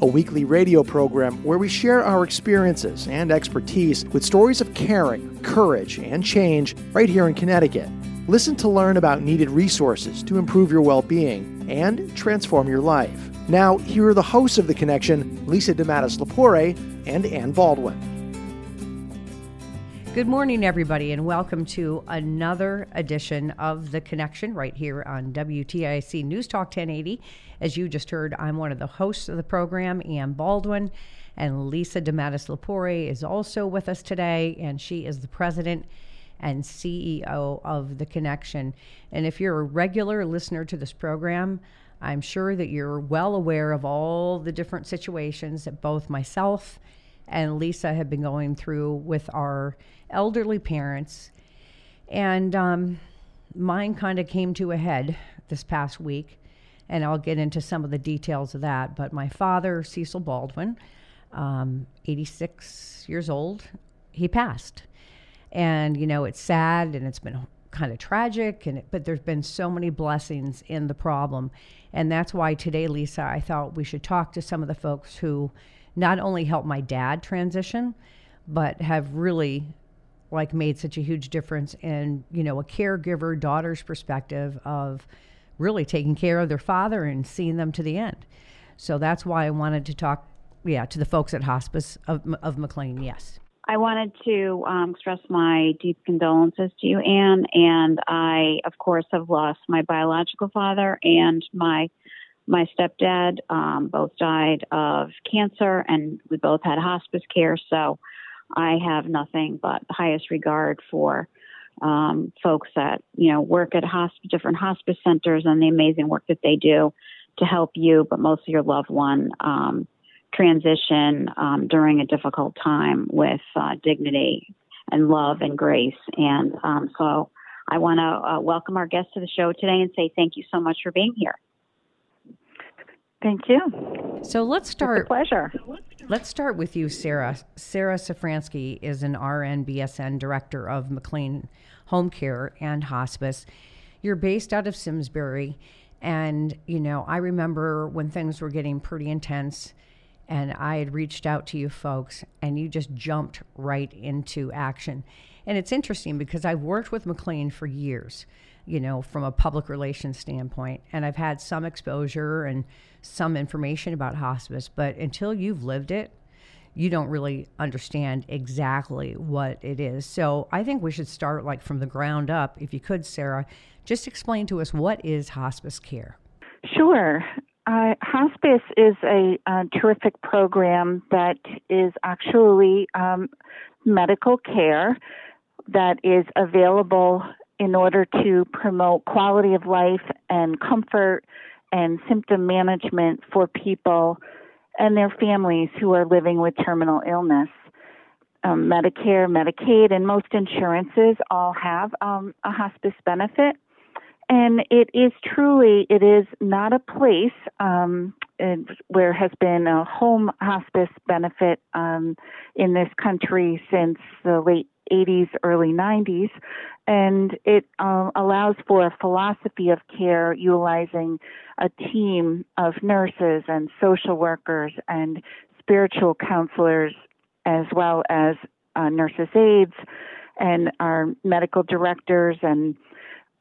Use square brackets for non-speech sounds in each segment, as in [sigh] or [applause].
a weekly radio program where we share our experiences and expertise with stories of caring, courage, and change right here in Connecticut. Listen to learn about needed resources to improve your well being and transform your life. Now, here are the hosts of The Connection Lisa DeMattis Lepore and Ann Baldwin. Good morning, everybody, and welcome to another edition of The Connection right here on WTIC News Talk 1080. As you just heard, I'm one of the hosts of the program, Ann Baldwin, and Lisa DeMattis Lepore is also with us today, and she is the president and CEO of The Connection. And if you're a regular listener to this program, I'm sure that you're well aware of all the different situations that both myself and Lisa have been going through with our elderly parents. And um, mine kind of came to a head this past week, and I'll get into some of the details of that. But my father, Cecil Baldwin, um, 86 years old, he passed. And, you know, it's sad and it's been kind of tragic, and it, but there's been so many blessings in the problem. And that's why today, Lisa, I thought we should talk to some of the folks who not only helped my dad transition, but have really like made such a huge difference in you know a caregiver daughter's perspective of really taking care of their father and seeing them to the end so that's why i wanted to talk yeah to the folks at hospice of, of mclean yes i wanted to um, express my deep condolences to you Ann. and i of course have lost my biological father and my my stepdad um, both died of cancer and we both had hospice care so I have nothing but highest regard for um, folks that you know work at hosp- different hospice centers and the amazing work that they do to help you, but most of your loved one um, transition um, during a difficult time with uh, dignity and love and grace. And um, so I want to uh, welcome our guests to the show today and say thank you so much for being here. Thank you. So let's start. It's a pleasure. Let's start with you, Sarah. Sarah Safransky is an RN BSN director of McLean Home Care and Hospice. You're based out of Simsbury, and you know I remember when things were getting pretty intense, and I had reached out to you folks, and you just jumped right into action. And it's interesting because I've worked with McLean for years you know, from a public relations standpoint. And I've had some exposure and some information about hospice, but until you've lived it, you don't really understand exactly what it is. So I think we should start like from the ground up. If you could, Sarah, just explain to us what is hospice care? Sure. Uh, hospice is a, terrific program that is actually um, medical care that is available in order to promote quality of life and comfort and symptom management for people and their families who are living with terminal illness. Um, Medicare, Medicaid, and most insurances all have um, a hospice benefit. And it is truly, it is not a place um, where has been a home hospice benefit um, in this country since the late 80s, early 90s, and it um, allows for a philosophy of care utilizing a team of nurses and social workers and spiritual counselors as well as uh, nurses aides and our medical directors and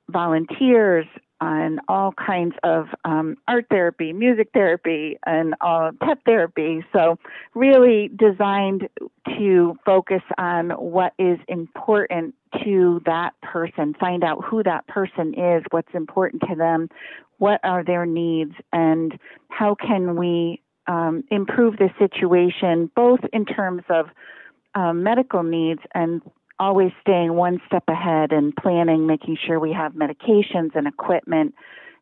volunteers and all kinds of um, art therapy, music therapy, and uh, pet therapy. So, really designed to focus on what is important to that person, find out who that person is, what's important to them, what are their needs, and how can we um, improve the situation, both in terms of um, medical needs and always staying one step ahead and planning, making sure we have medications and equipment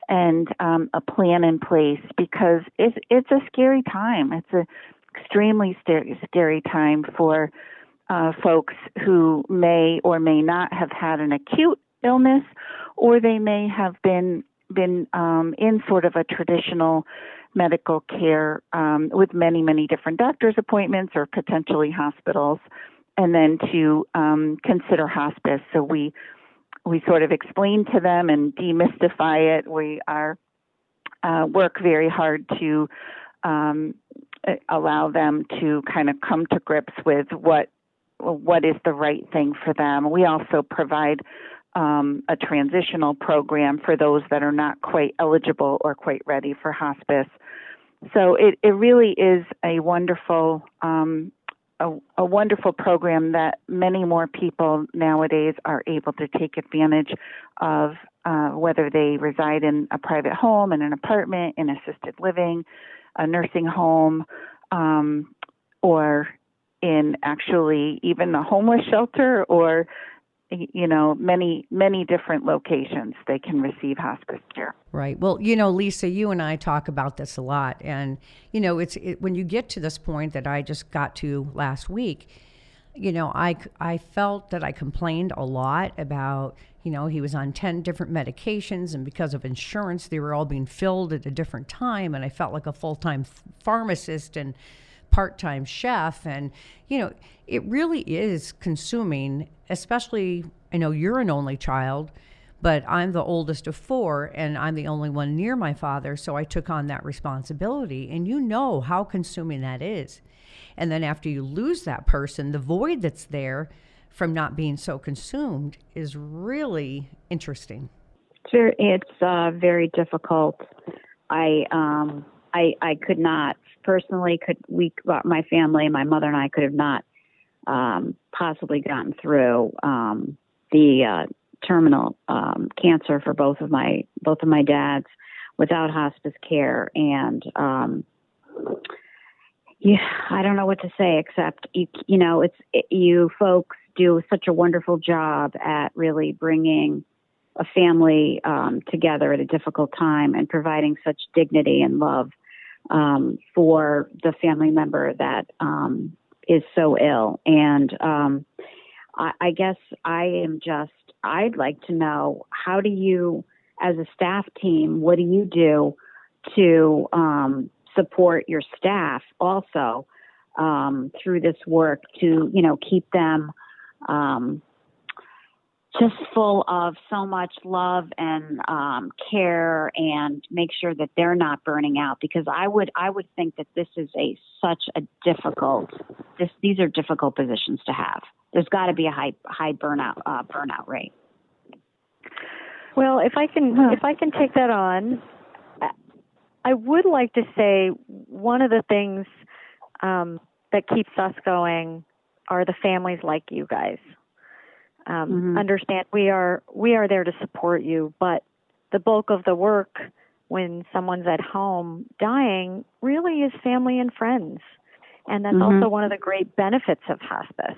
and um, a plan in place because it's it's a scary time. It's a extremely scary, scary time for uh, folks who may or may not have had an acute illness, or they may have been been um, in sort of a traditional medical care um, with many many different doctors' appointments or potentially hospitals and then to um, consider hospice. So we we sort of explain to them and demystify it. We are uh, work very hard to um, allow them to kind of come to grips with what what is the right thing for them. We also provide um, a transitional program for those that are not quite eligible or quite ready for hospice. So it, it really is a wonderful um, a, a, wonderful program that many more people nowadays are able to take advantage of, uh, whether they reside in a private home, in an apartment, in assisted living, a nursing home, um, or in actually even a homeless shelter or you know many many different locations they can receive hospice care. Right. Well you know lisa you and i talk about this a lot. And you know it's it, when you get to this point that i just got to last week you know i i felt that i complained a lot about you know he was on 10 different medications and because of insurance they were all being filled at a different time. And i felt like a full-time pharmacist and part-time chef and you know it really is consuming especially i know you're an only child but i'm the oldest of four and i'm the only one near my father so i took on that responsibility and you know how consuming that is. And then after you lose that person the void that's there from not being so consumed is really interesting. Sure, it's uh, very difficult. I um I, I could not personally could we my family my mother and I could have not um, possibly gotten through um, the uh, terminal um, cancer for both of my both of my dads without hospice care. And um, yeah I don't know what to say except you, you know it's it, you folks do such a wonderful job at really bringing a family um, together at a difficult time and providing such dignity and love um, for the family member that um, is so ill. And um, I, I guess I am just, I'd like to know how do you, as a staff team, what do you do to um, support your staff also um, through this work to, you know, keep them um, just full of so much love and um, care and make sure that they're not burning out because I would I would think that this is a such a difficult this these are difficult positions to have. There's got to be a high high burnout uh, burnout rate. Well, if I can if I can take that on, I would like to say one of the things um, that keeps us going are the families like you guys um, mm-hmm. understand we are we are there to support you, but the bulk of the work when someone's at home dying really is family and friends, and that's mm-hmm. also one of the great benefits of hospice.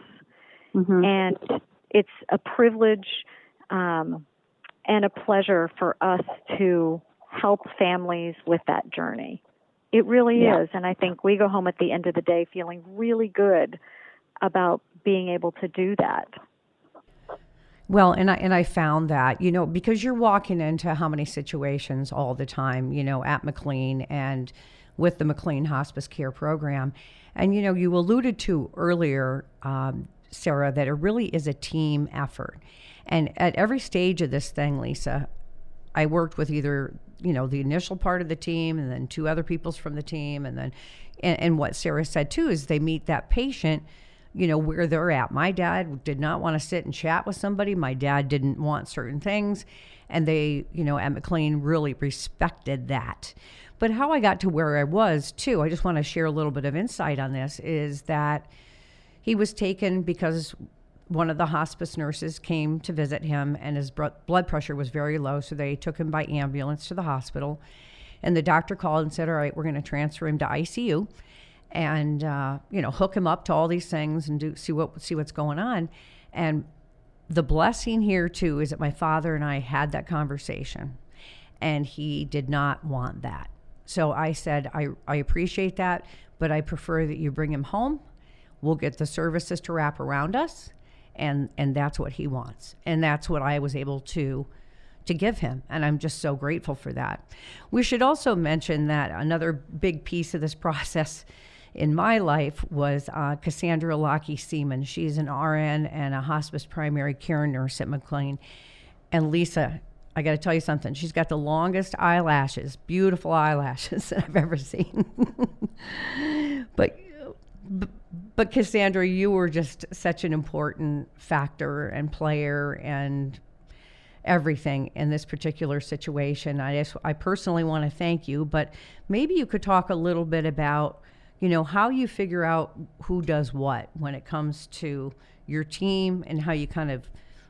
Mm-hmm. And it's a privilege um, and a pleasure for us to help families with that journey. It really yeah. is, and I think we go home at the end of the day feeling really good about being able to do that. Well, and I and I found that you know because you're walking into how many situations all the time, you know, at McLean and with the McLean Hospice Care Program, and you know you alluded to earlier, um, Sarah, that it really is a team effort, and at every stage of this thing, Lisa, I worked with either you know the initial part of the team and then two other people's from the team and then And, and what Sarah said too is they meet that patient you know where they're at. My dad did not want to sit and chat with somebody. My dad didn't want certain things, and they, you know, at McLean really respected that. But how I got to where I was too, I just want to share a little bit of insight on this. Is that he was taken because one of the hospice nurses came to visit him, and his blood pressure was very low, so they took him by ambulance to the hospital. And the doctor called and said, "All right, we're going to transfer him to ICU." And uh, you know hook him up to all these things and do see what see what's going on and the blessing here too is that my father and I had that conversation and he did not want that so I said I, I appreciate that but I prefer that you bring him home we'll get the services to wrap around us and and that's what he wants and that's what I was able to to give him. And I'm just so grateful for that. We should also mention that another big piece of this [laughs] process in my life was uh, Cassandra Lockey Seaman. She's an RN and a hospice primary care nurse at McLean. And Lisa, I got to tell you something. She's got the longest eyelashes, beautiful eyelashes [laughs] that I've ever seen. [laughs] but, but but Cassandra, you were just such an important factor and player and everything in this particular situation. I just, I personally want to thank you, but maybe you could talk a little bit about you know, how you figure out who does what when it comes to your team and how you kind of,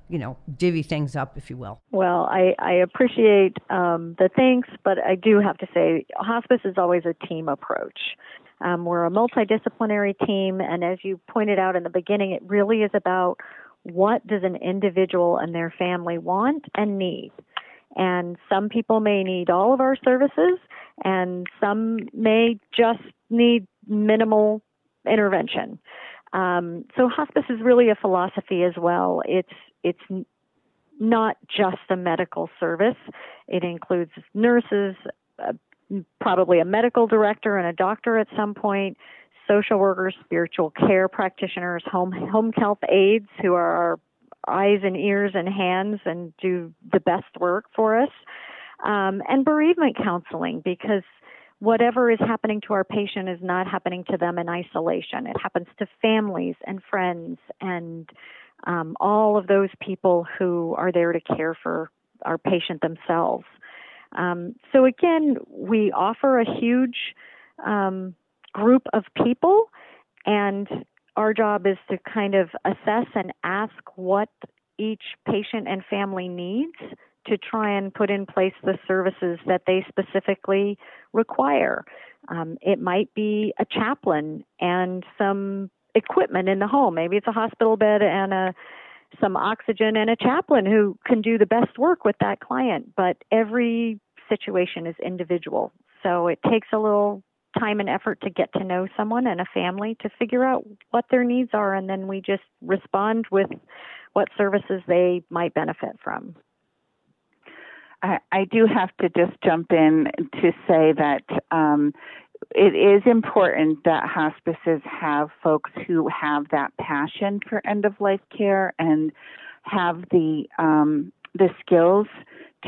you know, divvy things up, if you will. Well, I, I appreciate um, the thanks, but I do have to say hospice is always a team approach. Um, we're a multidisciplinary team, and as you pointed out in the beginning, it really is about what does an individual and their family want and need. And some people may need all of our services, and some may just need minimal intervention. Um, so hospice is really a philosophy as well. It's it's not just a medical service. It includes nurses, uh, probably a medical director and a doctor at some point, social workers, spiritual care practitioners, home home health aides who are our eyes and ears and hands and do the best work for us, um, and bereavement counseling because whatever is happening to our patient is not happening to them in isolation. It happens to families and friends and um, all of those people who are there to care for our patient themselves. Um, so again, we offer a huge um, group of people, and our job is to kind of assess and ask what each patient and family needs to try and put in place the services that they specifically require. Um, it might be a chaplain and some equipment in the home. Maybe it's a hospital bed and a some oxygen and a chaplain who can do the best work with that client. But every situation is individual, so it takes a little time and effort to get to know someone and a family to figure out what their needs are, and then we just respond with what services they might benefit from. I, I do have to just jump in to say that um, it is important that hospices have folks who have that passion for end of life care and have the um, the skills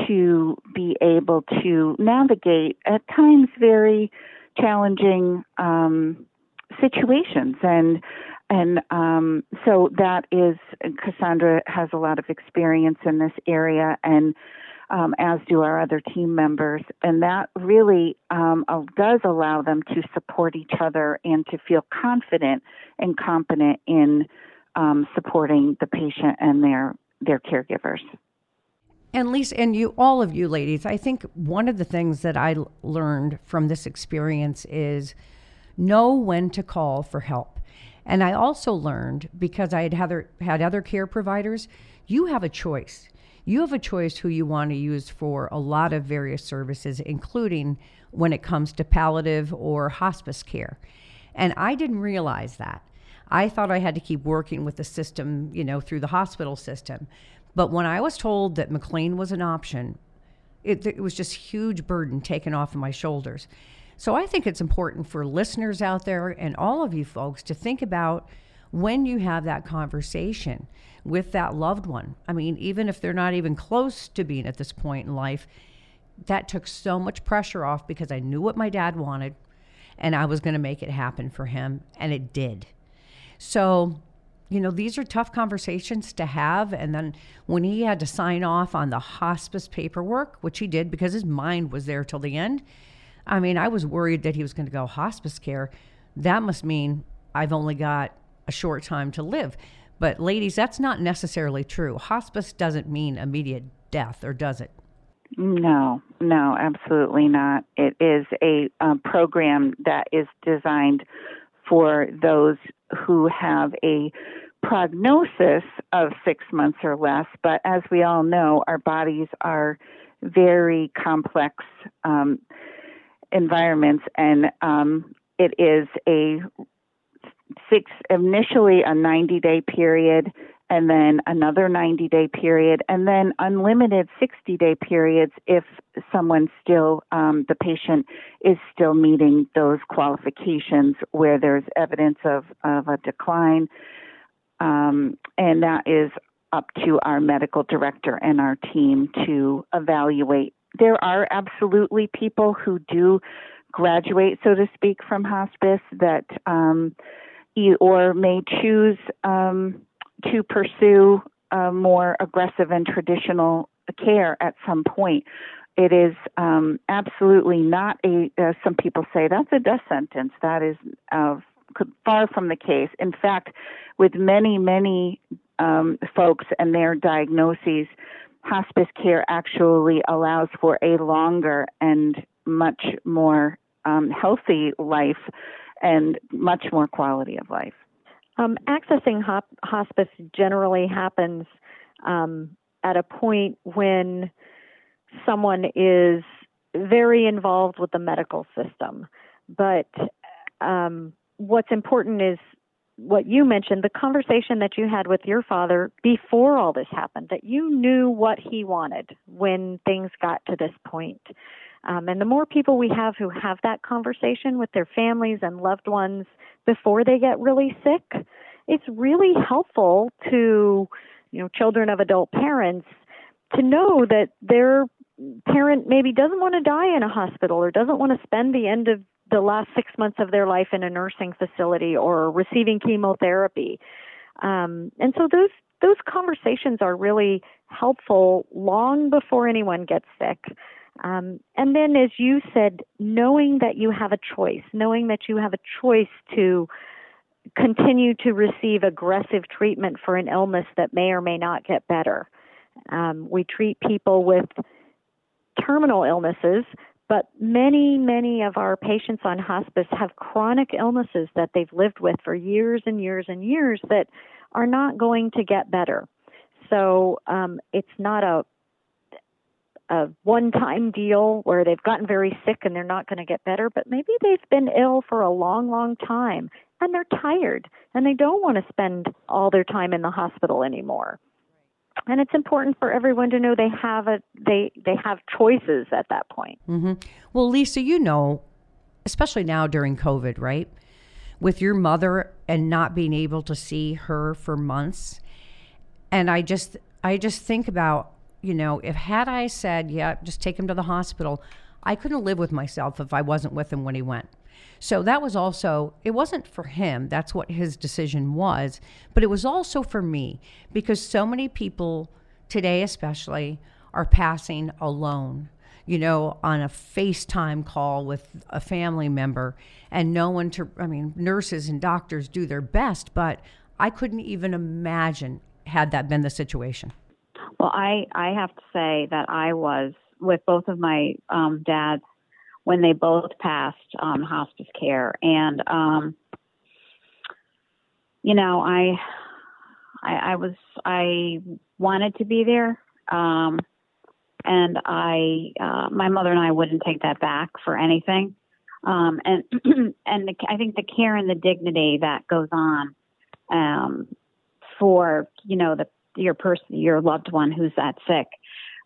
to be able to navigate at times very challenging um, situations. And and um, so that is Cassandra has a lot of experience in this area and um, as do our other team members. And that really um, does allow them to support each other and to feel confident and competent in um, supporting the patient and their their caregivers. And Lisa, and you, all of you ladies, I think one of the things that I learned from this experience is know when to call for help. And I also learned because I had other, had other care providers, you have a choice you have a choice who you want to use for a lot of various services, including when it comes to palliative or hospice care. And I didn't realize that. I thought I had to keep working with the system, you know, through the hospital system. But when I was told that McLean was an option, it, it was just huge burden taken off of my shoulders. So I think it's important for listeners out there and all of you folks to think about when you have that conversation with that loved one. I mean, even if they're not even close to being at this point in life, that took so much pressure off because I knew what my dad wanted and I was going to make it happen for him, and it did. So, you know, these are tough conversations to have. And then when he had to sign off on the hospice paperwork, which he did because his mind was there till the end, I mean, I was worried that he was going to go hospice care. That must mean I've only got a short time to live. But, ladies, that's not necessarily true. Hospice doesn't mean immediate death, or does it? No, no, absolutely not. It is a program that is designed for those who have a prognosis of six months or less. But as we all know, our bodies are very complex um, environments, and um, it is a six initially a 90 day period and then another 90 day period, and then unlimited 60 day periods if someone still, um, the patient is still meeting those qualifications where there's evidence of, of a decline. Um, and that is up to our medical director and our team to evaluate. There are absolutely people who do graduate, so to speak, from hospice that, um, or may choose um, to pursue a more aggressive and traditional care at some point. It is um, absolutely not a. Uh, some people say that's a death sentence. That is uh, far from the case. In fact, with many many um, folks and their diagnoses, hospice care actually allows for a longer and much more um, healthy life and much more quality of life. Um, accessing hop- hospice generally happens um, at a point when someone is very involved with the medical system. But um, what's important is what you mentioned the conversation that you had with your father before all this happened, that you knew what he wanted when things got to this point. Um, and the more people we have who have that conversation with their families and loved ones before they get really sick, it's really helpful to, you know, children of adult parents to know that their parent maybe doesn't want to die in a hospital or doesn't want to spend the end of the last six months of their life in a nursing facility or receiving chemotherapy. Um, and so those those conversations are really helpful long before anyone gets sick. Um, and then, as you said, knowing that you have a choice, knowing that you have a choice to continue to receive aggressive treatment for an illness that may or may not get better. Um, we treat people with terminal illnesses, but many, many of our patients on hospice have chronic illnesses that they've lived with for years and years and years that are not going to get better. So um, it's not a a one time deal where they've gotten very sick and they're not going to get better, but maybe they've been ill for a long, long time and they're tired and they don't want to spend all their time in the hospital anymore. And it's important for everyone to know they have a they they have choices at that point. Mm-hmm. Well, Lisa, you know, especially now during COVID, right? With your mother and not being able to see her for months, and I just I just think about you know, if had I said, yeah, just take him to the hospital, I couldn't live with myself if I wasn't with him when he went. So that was also, it wasn't for him, that's what his decision was, but it was also for me because so many people today, especially, are passing alone, you know, on a FaceTime call with a family member and no one to, I mean, nurses and doctors do their best, but I couldn't even imagine had that been the situation. Well, I I have to say that I was with both of my um, dads when they both passed um, hospice care, and um, you know I, I I was I wanted to be there, um, and I uh, my mother and I wouldn't take that back for anything, um, and [clears throat] and the, I think the care and the dignity that goes on um, for you know the your person, your loved one who's that sick.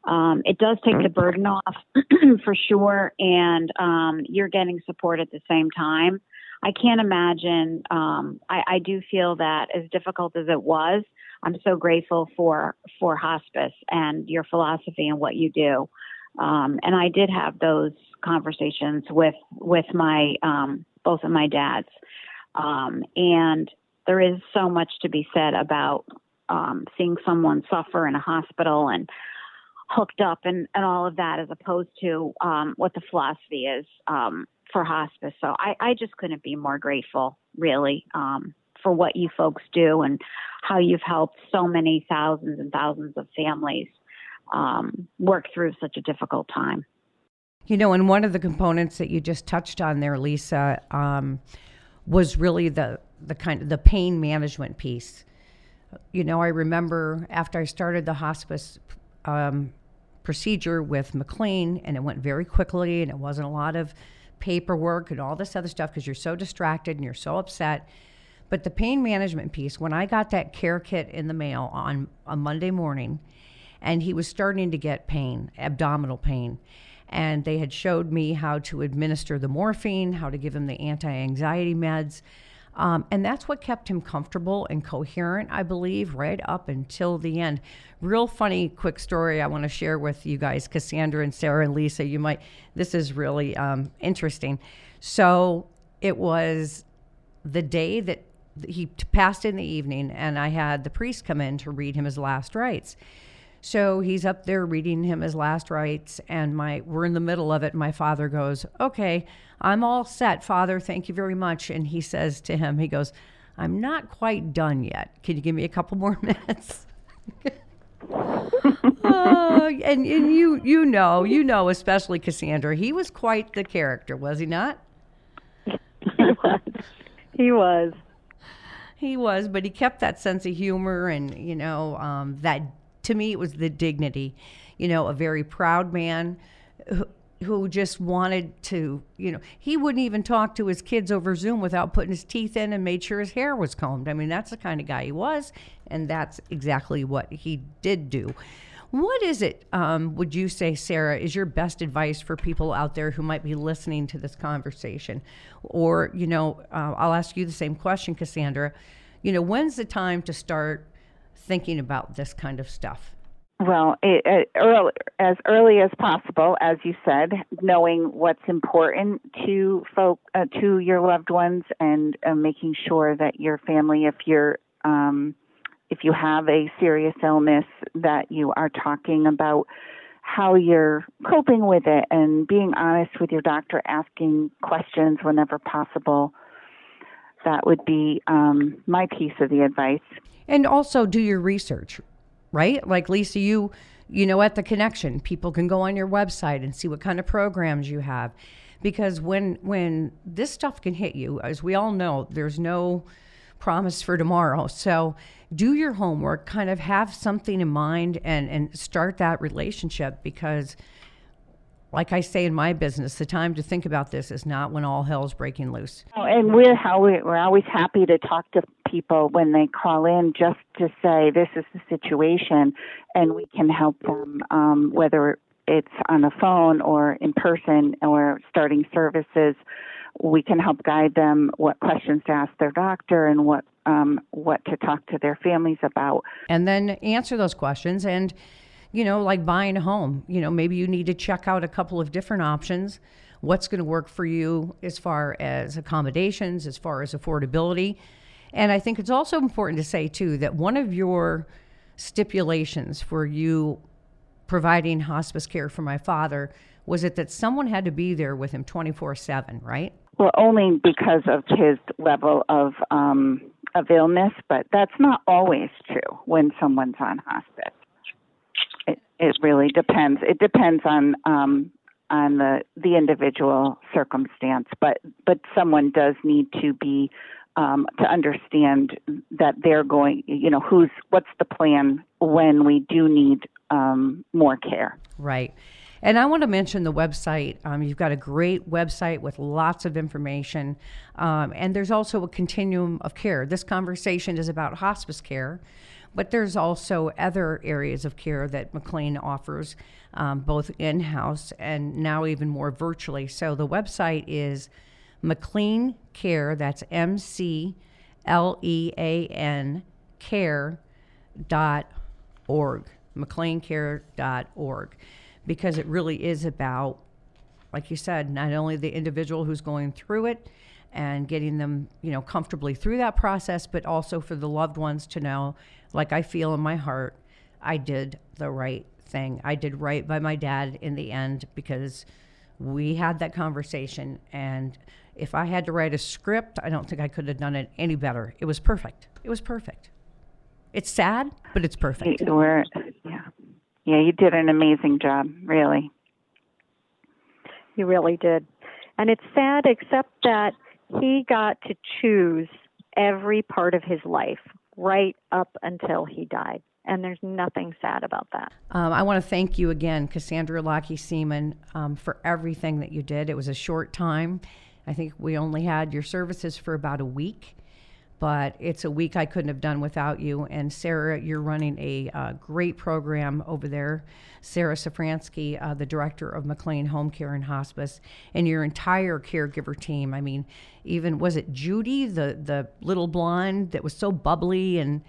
Um, it does take the burden off [clears throat] for sure, and um, you're getting support at the same time. I can't imagine. Um, I, I do feel that as difficult as it was, I'm so grateful for for hospice and your philosophy and what you do. Um, and I did have those conversations with with my um, both of my dads. Um, and there is so much to be said about um, seeing someone suffer in a hospital and hooked up and, and all of that as opposed to um, what the philosophy is um, for hospice. So I, I just couldn't be more grateful, really, um, for what you folks do and how you've helped so many thousands and thousands of families um, work through such a difficult time. You know, and one of the components that you just touched on there, Lisa, um, was really the the kind of the pain management piece. You know, I remember after I started the hospice um, procedure with McLean, and it went very quickly, and it wasn't a lot of paperwork and all this other stuff because you're so distracted and you're so upset. But the pain management piece, when I got that care kit in the mail on a Monday morning, and he was starting to get pain, abdominal pain, and they had showed me how to administer the morphine, how to give him the anti anxiety meds. Um, and that's what kept him comfortable and coherent, I believe, right up until the end. Real funny, quick story I want to share with you guys, Cassandra and Sarah and Lisa. You might, this is really um, interesting. So it was the day that he passed in the evening, and I had the priest come in to read him his last rites. So he's up there reading him his last rites, and my we're in the middle of it. My father goes, "Okay, I'm all set, Father. Thank you very much." And he says to him, he goes, "I'm not quite done yet. Can you give me a couple more [laughs] minutes?" oh, and, and you you know you know especially Cassandra, he was quite the character, was he not? he was. He was. He was, but he kept that sense of humor and you know um, that to me, it was the dignity. You know, a very proud man who, who just wanted to, you know, he wouldn't even talk to his kids over Zoom without putting his teeth in and made sure his hair was combed. I mean, that's the kind of guy he was, and that's exactly what he did do. What is it, um, would you say, Sarah, is your best advice for people out there who might be listening to this conversation? Or, you know, uh, I'll ask you the same question, Cassandra. You know, when's the time to start thinking about this kind of stuff? Well, it, it, early, as early as possible, as you said, knowing what's important to folk, uh, to your loved ones, and uh, making sure that your family, if you're, um, if you have a serious illness, that you are talking about how you're coping with it, and being honest with your doctor, asking questions whenever possible. That would be um, my piece of the advice and also do your research, right? Like Lisa, you you know at the connection, people can go on your website and see what kind of programs you have, because when when this stuff can hit you, as we all know, there's no promise for tomorrow. So do your homework, kind of have something in mind, and and start that relationship because like I say in my business, the time to think about this is not when all hell's breaking loose. Oh, and we're how we, we're always happy to talk to people when they call in just to say this is the situation, and we can help them um, whether it's on the phone or in person or starting services. We can help guide them what questions to ask their doctor and what um, what to talk to their families about, and then answer those questions and you know, like buying a home. You know, maybe you need to check out a couple of different options. What's going to work for you as far as accommodations, as far as affordability. And I think it's also important to say, too, that one of your stipulations for you providing hospice care for my father was it that someone had to be there with him 24 7, right? Well, only because of his level of um, of illness, but that's not always true when someone's on hospice. It, really depends. It depends on um, on the the individual circumstance, but but someone does need to be um, to understand that they're going. You know, who's what's the plan when we do need um, more care. Right. And I want to mention the website. Um, you've got a great website with lots of information. Um, and there's also a continuum of care. This conversation is about hospice care, but there's also other areas of care that McLean offers, um, both in house and now even more virtually. So the website is McLean Care, that's M C L E A N care dot org, McLeancare.org, because it really is about, like you said, not only the individual who's going through it and getting them, you know, comfortably through that process, but also for the loved ones to know, like I feel in my heart, I did the right thing. I did right by my dad in the end because we had that conversation. And if I had to write a script, I don't think I could have done it any better. It was perfect. It was perfect. It's sad, but it's perfect. You were, yeah, yeah. You did an amazing job, really. You really did. And it's sad, except that he got to choose every part of his life right up until he died. And there's nothing sad about that. Um, I want to thank you again, Cassandra Lockey Seaman, um, for everything that you did. It was a short time. I think we only had your services for about a week but it's a week I couldn't have done without you. And Sarah, you're running a uh, great program over there. Sarah Safransky, uh, the director of McLean Home Care and Hospice, and your entire caregiver team. I mean, even was it Judy, the the little blonde that was so bubbly and,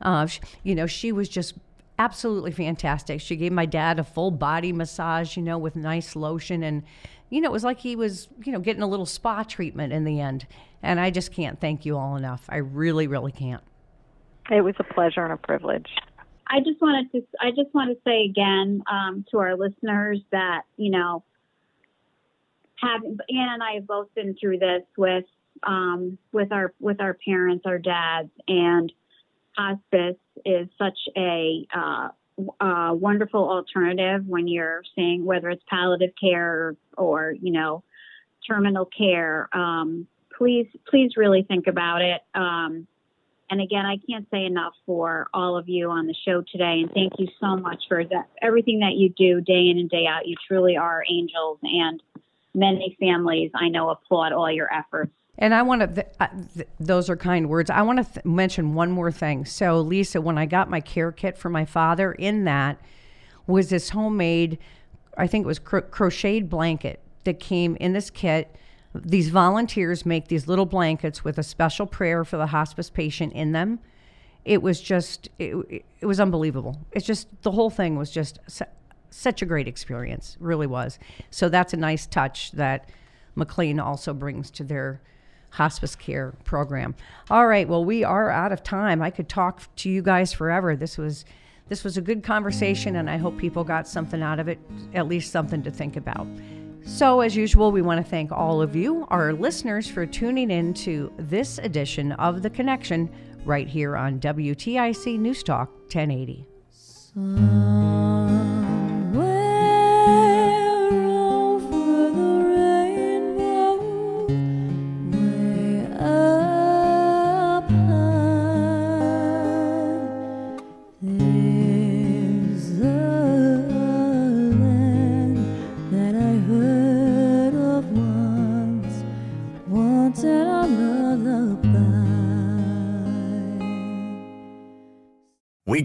uh, she, you know, she was just absolutely fantastic. She gave my dad a full body massage, you know, with nice lotion and you know, it was like he was, you know, getting a little spa treatment in the end. And I just can't thank you all enough. I really, really can't. It was a pleasure and a privilege. I just wanted to I just want to say again um, to our listeners that you know, having Ann and I have both been through this with um, with our with our parents, our dads, and hospice is such a uh, uh, wonderful alternative when you're saying whether it's palliative care or, you know terminal care. Um, please please really think about it. Um, and again, I can't say enough for all of you on the show today, and thank you so much for that, everything that you do day in and day out. You truly are angels, and many families I know applaud all your efforts. And I want to, th- th- those are kind words. I want to th- mention one more thing. So, Lisa, when I got my care kit for my father, in that was this homemade, I think it was cro- crocheted blanket that came in this kit. These volunteers make these little blankets with a special prayer for the hospice patient in them. It was just, it, it was unbelievable. It's just, the whole thing was just su- such a great experience, really was. So, that's a nice touch that McLean also brings to their hospice care program. All right, well, we are out of time. I could talk to you guys forever. This was this was a good conversation, and I hope people got something out of it, at least something to think about. So, as usual, we want to thank all of you, our listeners, for tuning in to this edition of The Connection right here on WTIC News Talk 1080. We